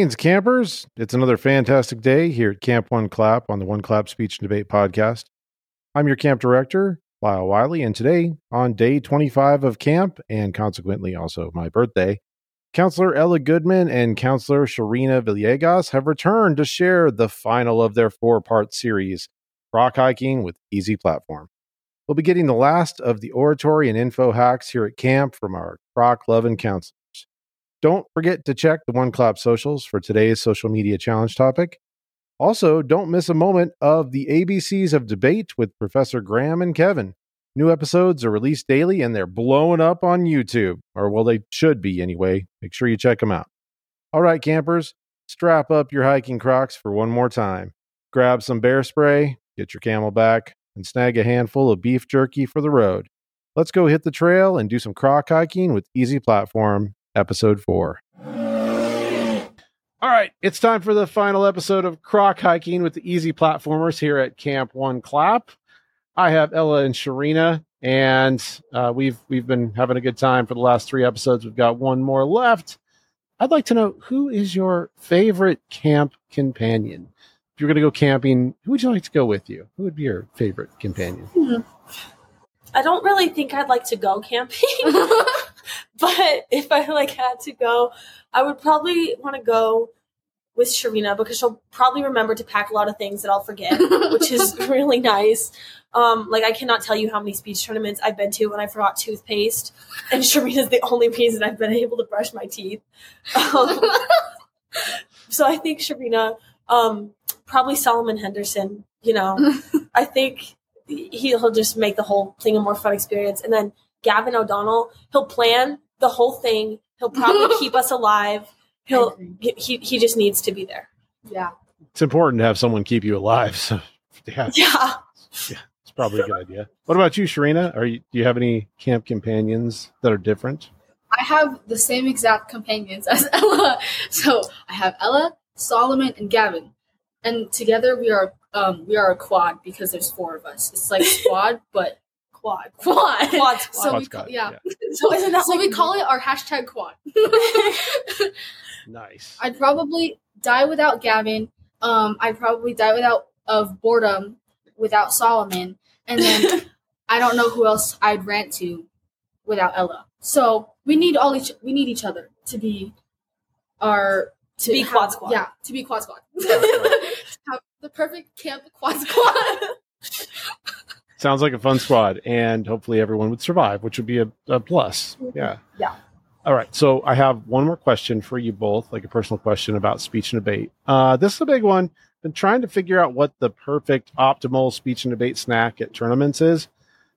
Greetings, campers. It's another fantastic day here at Camp One Clap on the One Clap Speech and Debate podcast. I'm your camp director, Lyle Wiley, and today, on day 25 of camp, and consequently also my birthday, Counselor Ella Goodman and Counselor Zcherina Villegas have returned to share the final of their four part series, Croc Hiking with E-Z Platform. We'll be getting the last of the oratory and info hacks here at camp from our Croc loving counselors. Don't forget to check the One Clap socials for today's social media challenge topic. Also, don't miss a moment of the ABCs of debate with Professor Graham and Kevin. New episodes are released daily and they're blowing up on YouTube, or well, they should be anyway. Make sure you check them out. All right, campers, strap up your hiking crocs for one more time. Grab some bear spray, get your CamelBak, and snag a handful of beef jerky for the road. Let's go hit the trail and do some croc hiking with E-Z Platform episode four. All right, it's time for the final episode of Croc Hiking with the E-Z Platformers here at Camp One Clap. I have Ella and Zcherina, and uh, we've we've been having a good time for the last three episodes. We've got one more left. I'd like to know who is your favorite camp companion. If you're going to go camping, who would you like to go with you? Who would be your favorite companion? Mm-hmm. I don't really think I'd like to go camping. but if I like had to go, I would probably want to go with Zcherina because she'll probably remember to pack a lot of things that I'll forget, which is really nice. Um, like I cannot tell you how many speech tournaments I've been to when I forgot toothpaste, and Zcherina's the only reason I've been able to brush my teeth. Um, so I think Zcherina, um, probably Solomon Henderson. You know, I think he'll just make the whole thing a more fun experience. And then Gavin O'Donnell, he'll plan the whole thing. He'll probably keep us alive. He'll he he just needs to be there. Yeah. It's important to have someone keep you alive. So yeah. Yeah. Yeah. It's probably a good idea. What about you, Zcherina? Are you do you have any camp companions that are different? I have the same exact companions as Ella. So I have Ella, Solomon, and Gavin. And together we are um we are a quad because there's four of us. It's like squad, but Quad. quad. Quad squad. So Quad we squad, call, yeah. yeah. So, Isn't that so like- we call it our hashtag quad. Nice. I'd probably die without Gavin. Um, I'd probably die without of boredom without Solomon, and then I don't know who else I'd rant to without Ella. So we need all each we need each other to be our To be quad squad. Yeah, to be quad squad. Have the perfect camp quad squad. Sounds like a fun squad, and hopefully everyone would survive, which would be a, a plus. Yeah. Yeah. All right. So I have one more question for you both, like a personal question about speech and debate. Uh, this is a big one. Been trying to figure out what the perfect optimal speech and debate snack at tournaments is.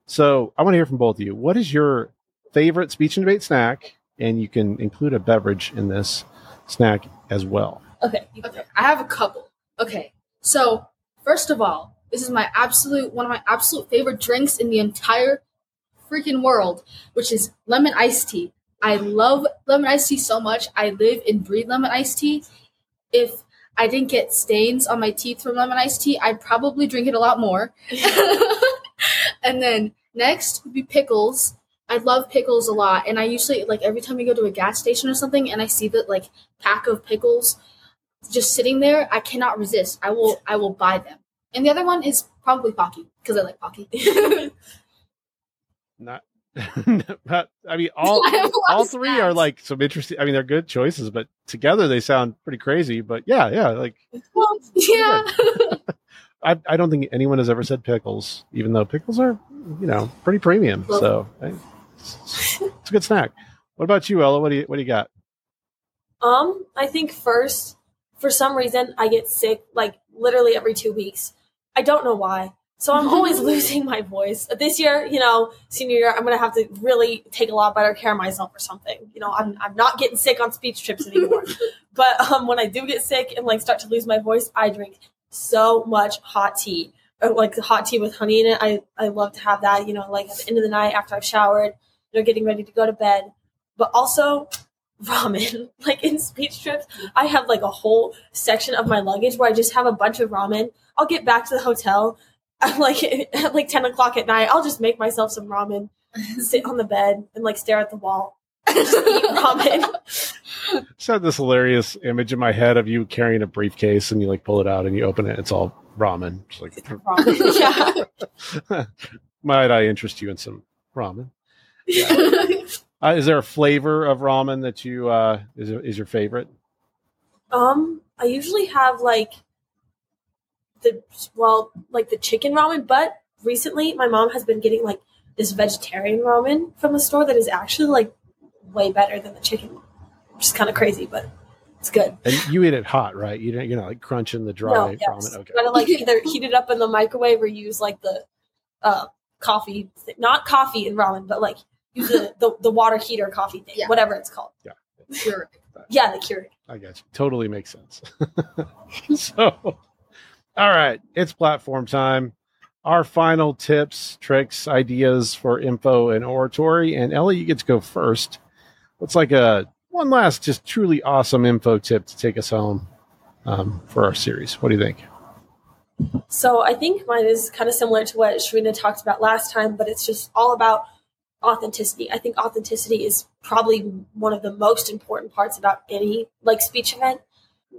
So I want to hear from both of you. What is your favorite speech and debate snack? And you can include a beverage in this snack as well. Okay. Okay, I have a couple. Okay, so first of all, this is my absolute one of my absolute favorite drinks in the entire freaking world, which is lemon iced tea. I love lemon iced tea so much. I live and breathe lemon iced tea. If I didn't get stains on my teeth from lemon iced tea, I'd probably drink it a lot more. and then next would be pickles. I love pickles a lot, and I usually like every time we go to a gas station or something, and I see that like pack of pickles just sitting there, I cannot resist. I will I will buy them. And the other one is probably Pocky because I like Pocky. Not, not I mean, all I have a lot all of three are like some interesting. I mean, they're good choices, but together they sound pretty crazy. But yeah, yeah, like Well, yeah. I, I don't think anyone has ever said pickles, even though pickles are, you know, pretty premium. Well- so I- it's, it's a good snack. What about you, Ella? What do you what do you got? Um, I think first, for some reason, I get sick like literally every two weeks. I don't know why. So I'm always losing my voice. This year, you know, senior year, I'm gonna have to really take a lot better care of myself or something. You know, I'm I'm not getting sick on speech trips anymore. but um, when I do get sick and like start to lose my voice, I drink so much hot tea. Or, like hot tea with honey in it. I I love to have that. You know, like at the end of the night after I've showered, you know, getting ready to go to bed. But also ramen. Like in speech trips, I have like a whole section of my luggage where I just have a bunch of ramen. I'll get back to the hotel. I'm like at like ten o'clock at night. I'll just make myself some ramen, sit on the bed, and like stare at the wall. Just eat ramen. just had this hilarious image in my head of you carrying a briefcase and you like pull it out and you open it. It's all ramen. It's like, yeah. might I interest you in some ramen? Uh, is there a flavor of ramen that you uh, is is your favorite? Um, I usually have like the well, like the chicken ramen, but recently my mom has been getting like this vegetarian ramen from the store that is actually like way better than the chicken, which is kind of crazy, but it's good. And you eat it hot, right? You don't, you're not like crunching the dry No, ramen. Okay. Gotta like either heat it up in the microwave or use like the uh, coffee, th- not coffee in ramen, but like use the, the, the water heater coffee thing, Yeah. whatever it's called. Yeah. Sure. Yeah, the Keurig. I got you. Totally makes sense. so, all right, it's platform time. Our final tips, tricks, ideas for info and oratory. And Ellie, you get to go first. What's like a one last, just truly awesome info tip to take us home um, for our series? What do you think? So I think mine is kind of similar to what Zcherina talked about last time, but it's just all about authenticity. I think authenticity is probably one of the most important parts about any like speech event.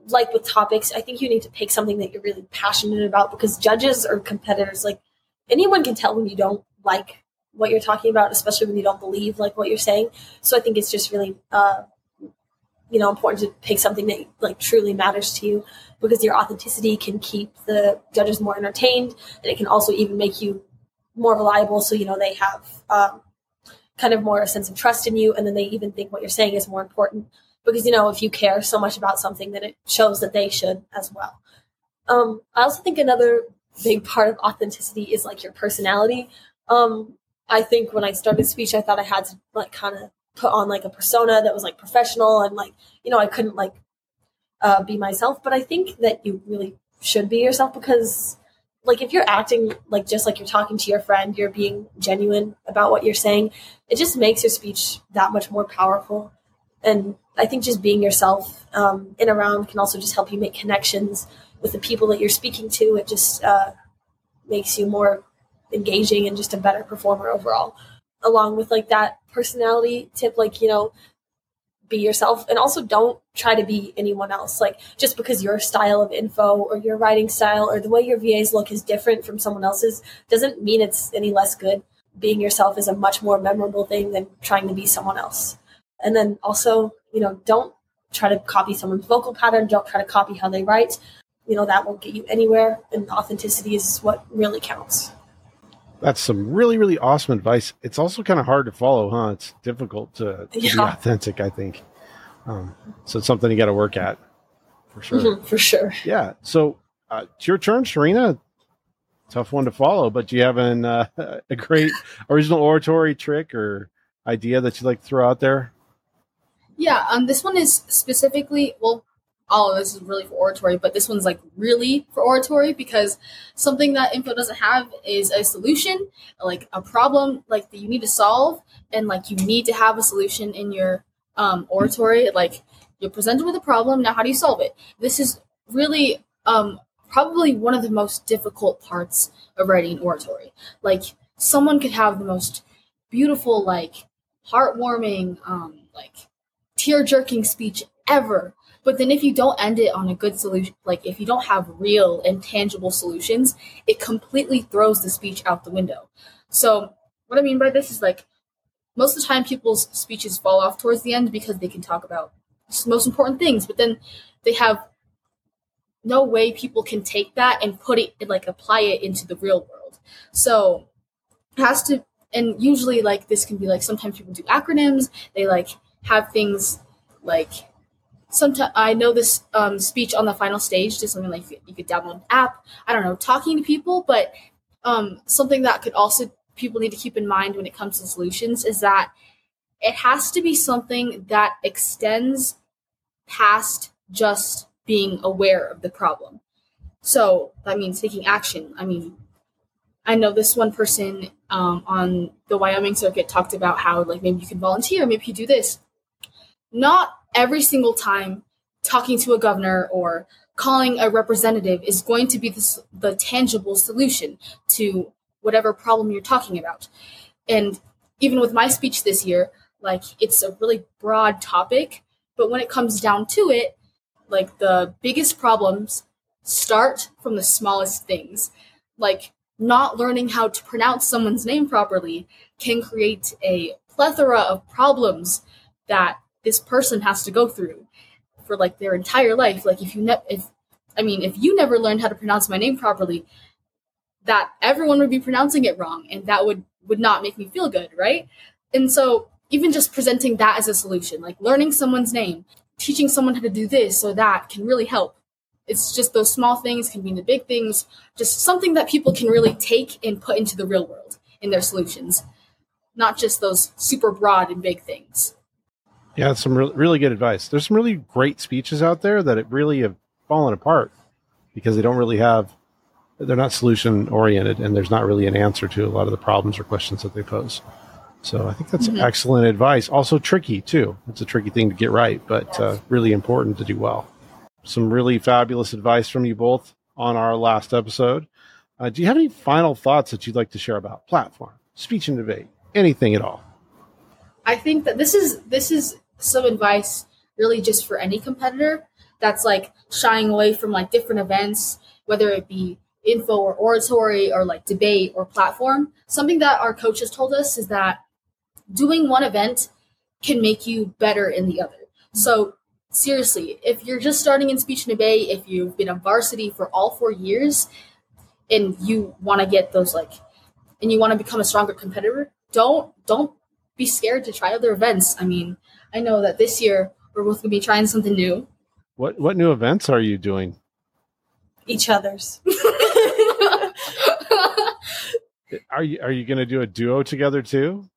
Like with topics, I think you need to pick something that you're really passionate about because judges or competitors, like anyone can tell when you don't like what you're talking about, especially when you don't believe like what you're saying. So I think it's just really uh you know important to pick something that like truly matters to you because your authenticity can keep the judges more entertained and it can also even make you more reliable so you know they have um, kind of more a sense of trust in you and then they even think what you're saying is more important because you know if you care so much about something then it shows that they should as well. Um, i also think another big part of authenticity is like your personality. Um, i think when i started speech i thought i had to like kind of put on like a persona that was like professional and like you know i couldn't like uh, be myself. But i think that you really should be yourself because like if you're acting like just like you're talking to your friend you're being genuine about what you're saying it just makes your speech that much more powerful and i think just being yourself um, in a round can also just help you make connections with the people that you're speaking to. It just uh, makes you more engaging and just a better performer overall. Along with like that personality tip like you know be yourself and also don't try to be anyone else. Like just because your style of info or your writing style or the way your vas look is different from someone else's doesn't mean it's any less good. Being yourself is a much more memorable thing than trying to be someone else. And then also you know don't try to copy someone's vocal pattern don't try to copy how they write you know that won't get you anywhere and authenticity is what really counts That's some really, really awesome advice. It's also kind of hard to follow, huh? It's difficult to, to be authentic, I think. Um, so it's something you got to work at for sure. Mhm, for sure Yeah. So uh, it's your turn, Zcherina. Tough one to follow, but do you have an, uh, a great original oratory trick or idea that you'd like to throw out there? Yeah, um, this one is specifically well, all of this is really for oratory, but this one's like really for oratory because something that info doesn't have is a solution, like a problem, like that you need to solve, and like you need to have a solution in your um, oratory. Like you're presented with a problem, now how do you solve it? This is really um, probably one of the most difficult parts of writing oratory. Like someone could have the most beautiful, like heartwarming, um, like tear jerking speech ever. But then if you don't end it on a good solution, like if you don't have real and tangible solutions, it completely throws the speech out the window. So what I mean by this is like most of the time people's speeches fall off towards the end because they can talk about most important things, but then they have no way people can take that and put it and like apply it into the real world. So it has to and usually like this can be like sometimes people do acronyms, they like have things like sometimes I know this um, speech on the final stage just something like you could download an app. I don't know, talking to people, but um, something that could also people need to keep in mind when it comes to solutions is that it has to be something that extends past just being aware of the problem. So that means taking action. I mean, I know this one person um, on the Wyoming circuit talked about how like maybe you can volunteer, maybe you do this. Not every single time talking to a governor or calling a representative is going to be the, the tangible solution to whatever problem you're talking about. And even with my speech this year, like it's a really broad topic, But when it comes down to it, like the biggest problems start from the smallest things. Like not learning how to pronounce someone's name properly can create a plethora of problems that this person has to go through for like their entire life. Like if you ne- if I mean if you never learned how to pronounce my name properly, that everyone would be pronouncing it wrong and that would would not make me feel good, right? And so even just presenting that as a solution, like learning someone's name, teaching someone how to do this or that can really help. It's just those small things can mean the big things, just something that people can really take and put into the real world in their solutions, not just those super broad and big things. Yeah, that's some re- really good advice. There's some really great speeches out there that it really have fallen apart because they don't really have, they're not solution oriented and there's not really an answer to a lot of the problems or questions that they pose. So I think that's mm-hmm. excellent advice. Also tricky too. It's a tricky thing to get right, but uh, really important to do well some really fabulous advice from you both on our last episode. Uh, do you have any final thoughts that you'd like to share about platform, speech and debate, anything at all? I think that this is this is some advice really just for any competitor that's like shying away from like different events, whether it be info or oratory or like debate or platform. Something that our coaches told us is that doing one event can make you better in the other. So seriously, if you're just starting in speech and debate, if you've been a varsity for all four years, and you want to get those like, and you want to become a stronger competitor, don't don't be scared to try other events. I mean, I know that this year we're both gonna be trying something new. What what new events are you doing? Each other's. are you are you gonna do a duo together too?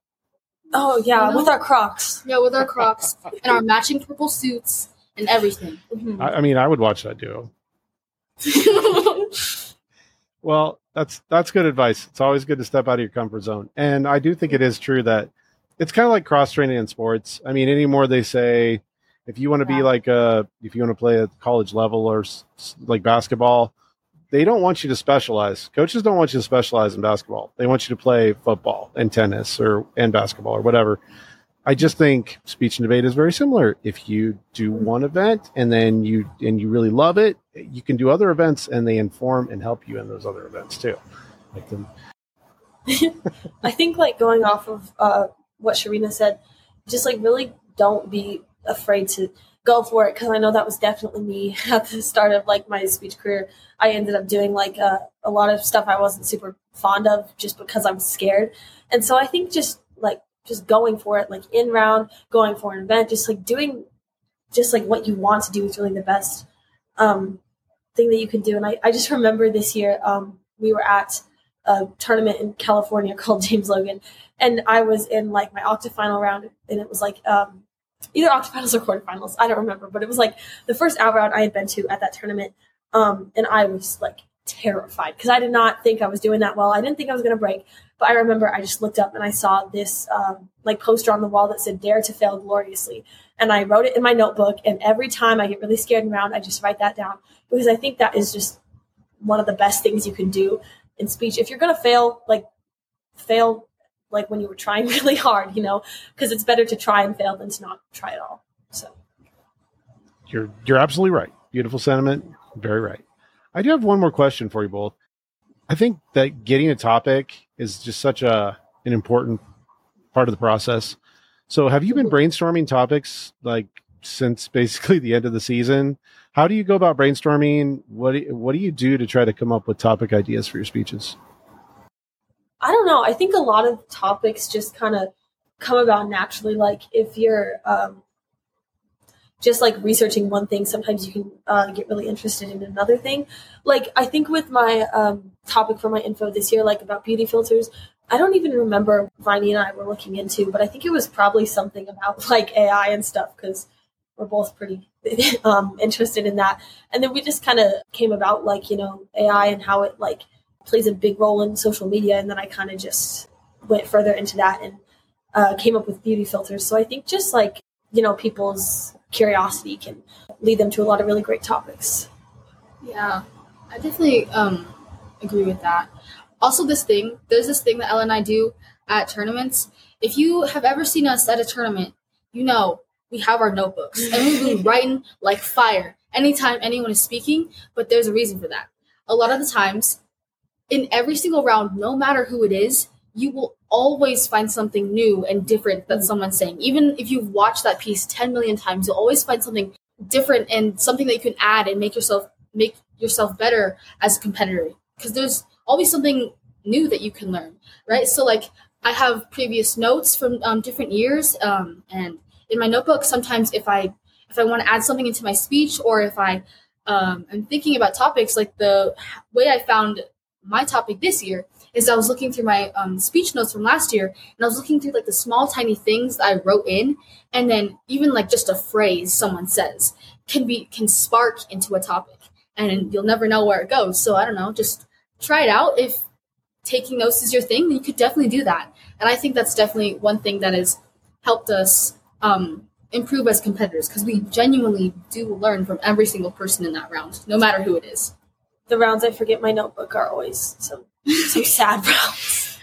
Oh yeah, with our Crocs. Yeah, with our Crocs and our matching purple suits and everything. Mm-hmm. I, I, mean, I would watch that duo. well, that's that's good advice. It's always good to step out of your comfort zone, and I do think it is true that it's kind of like cross training in sports. I mean, anymore they say if you want to yeah. be like a if you want to play at college level or like basketball, they don't want you to specialize. Coaches don't want you to specialize in basketball. They want you to play football and tennis or and basketball or whatever. I just think speech and debate is very similar. If you do one event and then you and you really love it, you can do other events and they inform and help you in those other events too. Like them. I think like going off of uh, what Zcherina said, just like really don't be afraid to go for it because I know that was definitely me at the start of like my speech career. I ended up doing like uh, a lot of stuff I wasn't super fond of just because I was scared. And so I think just like just going for it, like in round, going for an event, just like doing just like what you want to do is really the best um, thing that you can do. And I, I just remember this year um, we were at a tournament in California called James Logan, and I was in like my octafinal round, and it was like um, either octafinals or quarterfinals. I don't remember, but it was like the first out round I had been to at that tournament. Um, and I was like terrified because I did not think I was doing that well. I didn't think I was going to break, but I remember I just looked up and I saw this um, like poster on the wall that said "Dare to fail gloriously," and I wrote it in my notebook. And every time I get really scared and round, I just write that down because I think that is just one of the best things you can do in speech. If you're going to fail, like fail like when you were trying really hard, you know, because it's better to try and fail than to not try at all. So you're you're absolutely right. Beautiful sentiment. Very right. I do have one more question for you both. I think that getting a topic is just such a an important part of the process. So have you been mm-hmm. brainstorming topics like since basically the end of the season? How do you go about brainstorming? What do, what do you do to try to come up with topic ideas for your speeches? I don't know. I think a lot of topics just kind of come about naturally. Like if you're um, just like researching one thing, sometimes you can uh, get really interested in another thing. Like I think with my um, topic for my info this year, like about beauty filters, I don't even remember Viney and I were looking into, but I think it was probably something about like AI and stuff because we're both pretty um, interested in that. And then we just kind of came about like you know AI and how it like plays a big role in social media. And then I kind of just went further into that and uh, came up with beauty filters. So I think just like, you know, people's curiosity can lead them to a lot of really great topics. Yeah, I definitely um, agree with that. Also, this thing, there's this thing that Ella and I do at tournaments. If you have ever seen us at a tournament, you know we have our notebooks and we've been writing like fire anytime anyone is speaking, but there's a reason for that. A lot of the times, in every single round, no matter who it is, you will always find something new and different that someone's saying. Even if you've watched that piece 10 million times, you'll always find something different and something that you can add and make yourself make yourself better as a competitor because there's always something new that you can learn, right? So like I have previous notes from um, different years, um, and in my notebook, sometimes if I if I want to add something into my speech or if I um, am thinking about topics, like the way I found my topic this year is I was looking through my um, speech notes from last year, and I was looking through like the small tiny things I wrote in, and then even like just a phrase someone says can be can spark into a topic, and you'll never know where it goes. So I don't know, just try it out. If taking notes is your thing, you could definitely do that. And I think that's definitely one thing that has helped us um, improve as competitors because we genuinely do learn from every single person in that round, no matter who it is. The rounds I forget my notebook are always some some sad rounds.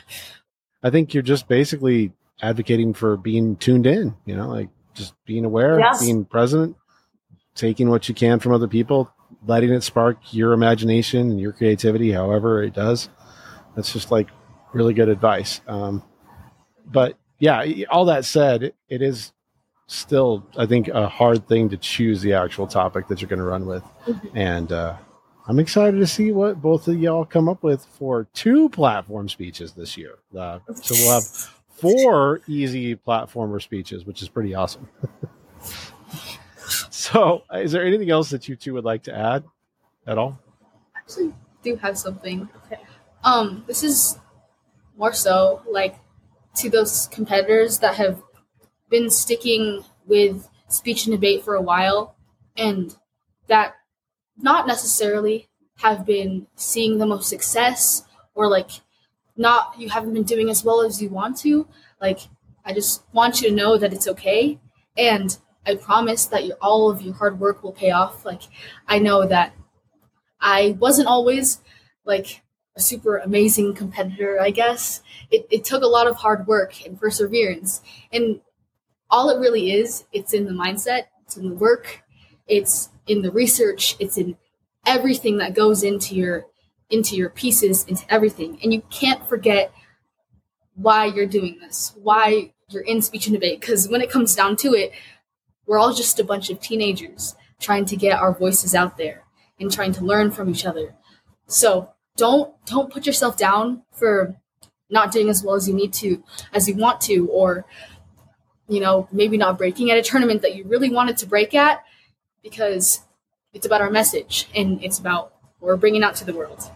I think you're just basically advocating for being tuned in, you know, like just being aware, Yes. being present, taking what you can from other people, letting it spark your imagination and your creativity, however it does. That's just like really good advice. Um, but yeah, all that said, it, it is still, I think, a hard thing to choose the actual topic that you're going to run with. And uh, I'm excited to see what both of y'all come up with for two platform speeches this year. Uh, so we'll have four E-Z platformer speeches, which is pretty awesome. so, uh, is there anything else that you two would like to add at all? I actually do have something. Okay. Um, this is more so like to those competitors that have been sticking with speech and debate for a while and that not necessarily have been seeing the most success or like not you haven't been doing as well as you want to like i just want you to know that it's okay and i promise that your, all of your hard work will pay off like i know that I wasn't always like a super amazing competitor, I guess. It, it took a lot of hard work and perseverance. And all it really is, it's in the mindset, it's in the work, it's in the research, it's in everything that goes into your into your pieces, into everything. And you can't forget why you're doing this, why you're in speech and debate. Because when it comes down to it, we're all just a bunch of teenagers trying to get our voices out there and trying to learn from each other. So don't don't put yourself down for not doing as well as you need to, as you want to, or you know maybe not breaking at a tournament that you really wanted to break at, because it's about our message and it's about what we're bringing out to the world,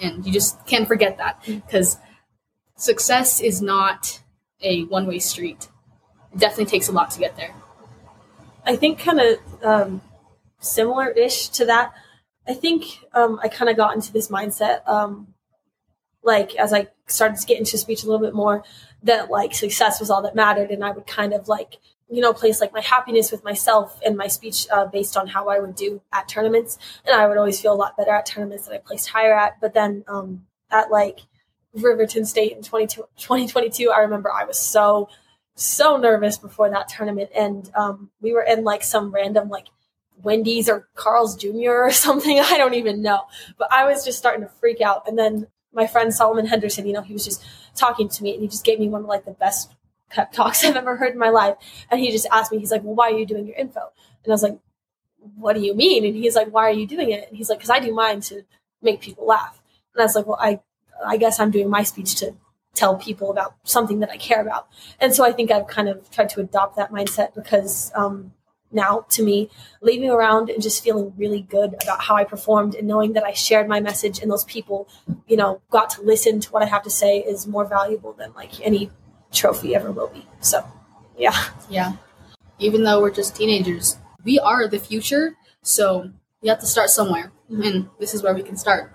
and you just can't forget that because success is not a one way street. It definitely takes a lot to get there. I think kind of um, similar ish to that. I think um, I kind of got into this mindset, um, like as I started to get into speech a little bit more, that like success was all that mattered, and I would kind of like you know place like my happiness with myself and my speech uh, based on how I would do at tournaments, and I would always feel a lot better at tournaments that I placed higher at. But then um, at like Riverton State in 22 2022, I remember I was so so nervous before that tournament, and um, we were in like some random like Wendy's or Carl's Jr. or something. I don't even know. But I was just starting to freak out. And then my friend Solomon Henderson, you know, he was just talking to me and he just gave me one of like the best pep talks I've ever heard in my life. And he just asked me, he's like, Well, why are you doing your info? And I was like, What do you mean? And he's like, Why are you doing it? And he's like, Because I do mine to make people laugh. And I was like, Well, I I guess I'm doing my speech to tell people about something that I care about. And so I think I've kind of tried to adopt that mindset because um, now to me, leaving around and just feeling really good about how I performed and knowing that I shared my message and those people, you know, got to listen to what I have to say is more valuable than like any trophy ever will be. So, yeah. Yeah. Even though we're just teenagers, we are the future. So we have to start somewhere. Mm-hmm. And this is where we can start.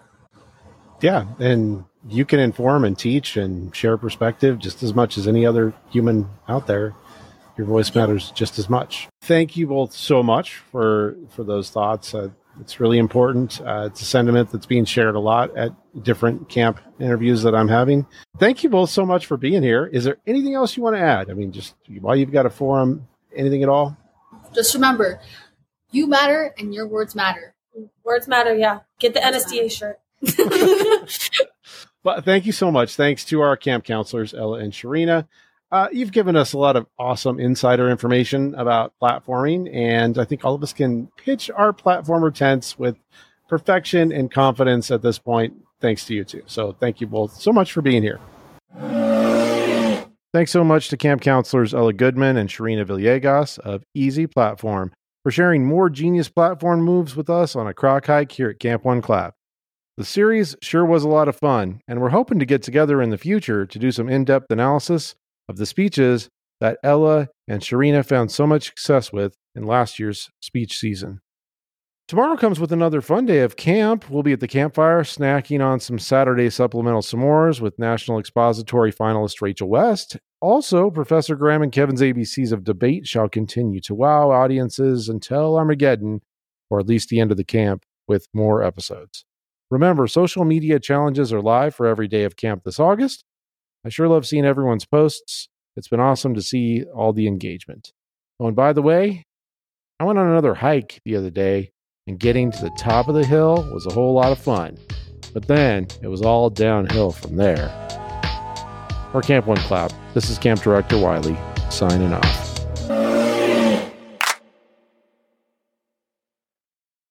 Yeah, and you can inform and teach and share perspective just as much as any other human out there. Your voice matters just as much. Thank you both so much for for those thoughts. Uh, it's really important. Uh, it's a sentiment that's being shared a lot at different camp interviews that I'm having. Thank you both so much for being here. Is there anything else you want to add? I mean, just while you've got a forum, anything at all? Just remember, you matter and your words matter. Words matter, yeah. Get the Words NSDA matter. shirt. But thank you so much. Thanks to our camp counselors, Ella and Zcherina. Uh, you've given us a lot of awesome insider information about platforming, and I think all of us can pitch our platformer tents with perfection and confidence at this point, thanks to you two. So thank you both so much for being here. Thanks so much to camp counselors Ella Goodman and Zcherina Villegas of E-Z Platform for sharing more genius platform moves with us on a croc hike here at Camp One Clap. The series sure was a lot of fun, and we're hoping to get together in the future to do some in depth analysis of the speeches that Ella and Zcherina found so much success with in last year's speech season. Tomorrow comes with another fun day of camp. We'll be at the campfire snacking on some Saturday supplemental s'mores with National Expository finalist Rachel West. Also, Professor Graham and Kevin's ABCs of debate shall continue to wow audiences until Armageddon, or at least the end of the camp, with more episodes. Remember, social media challenges are live for every day of camp this August. I sure love seeing everyone's posts. It's been awesome to see all the engagement. Oh, and by the way, I went on another hike the other day, and getting to the top of the hill was a whole lot of fun. But then it was all downhill from there. For Camp One Clap, this is Camp Director Wiley signing off.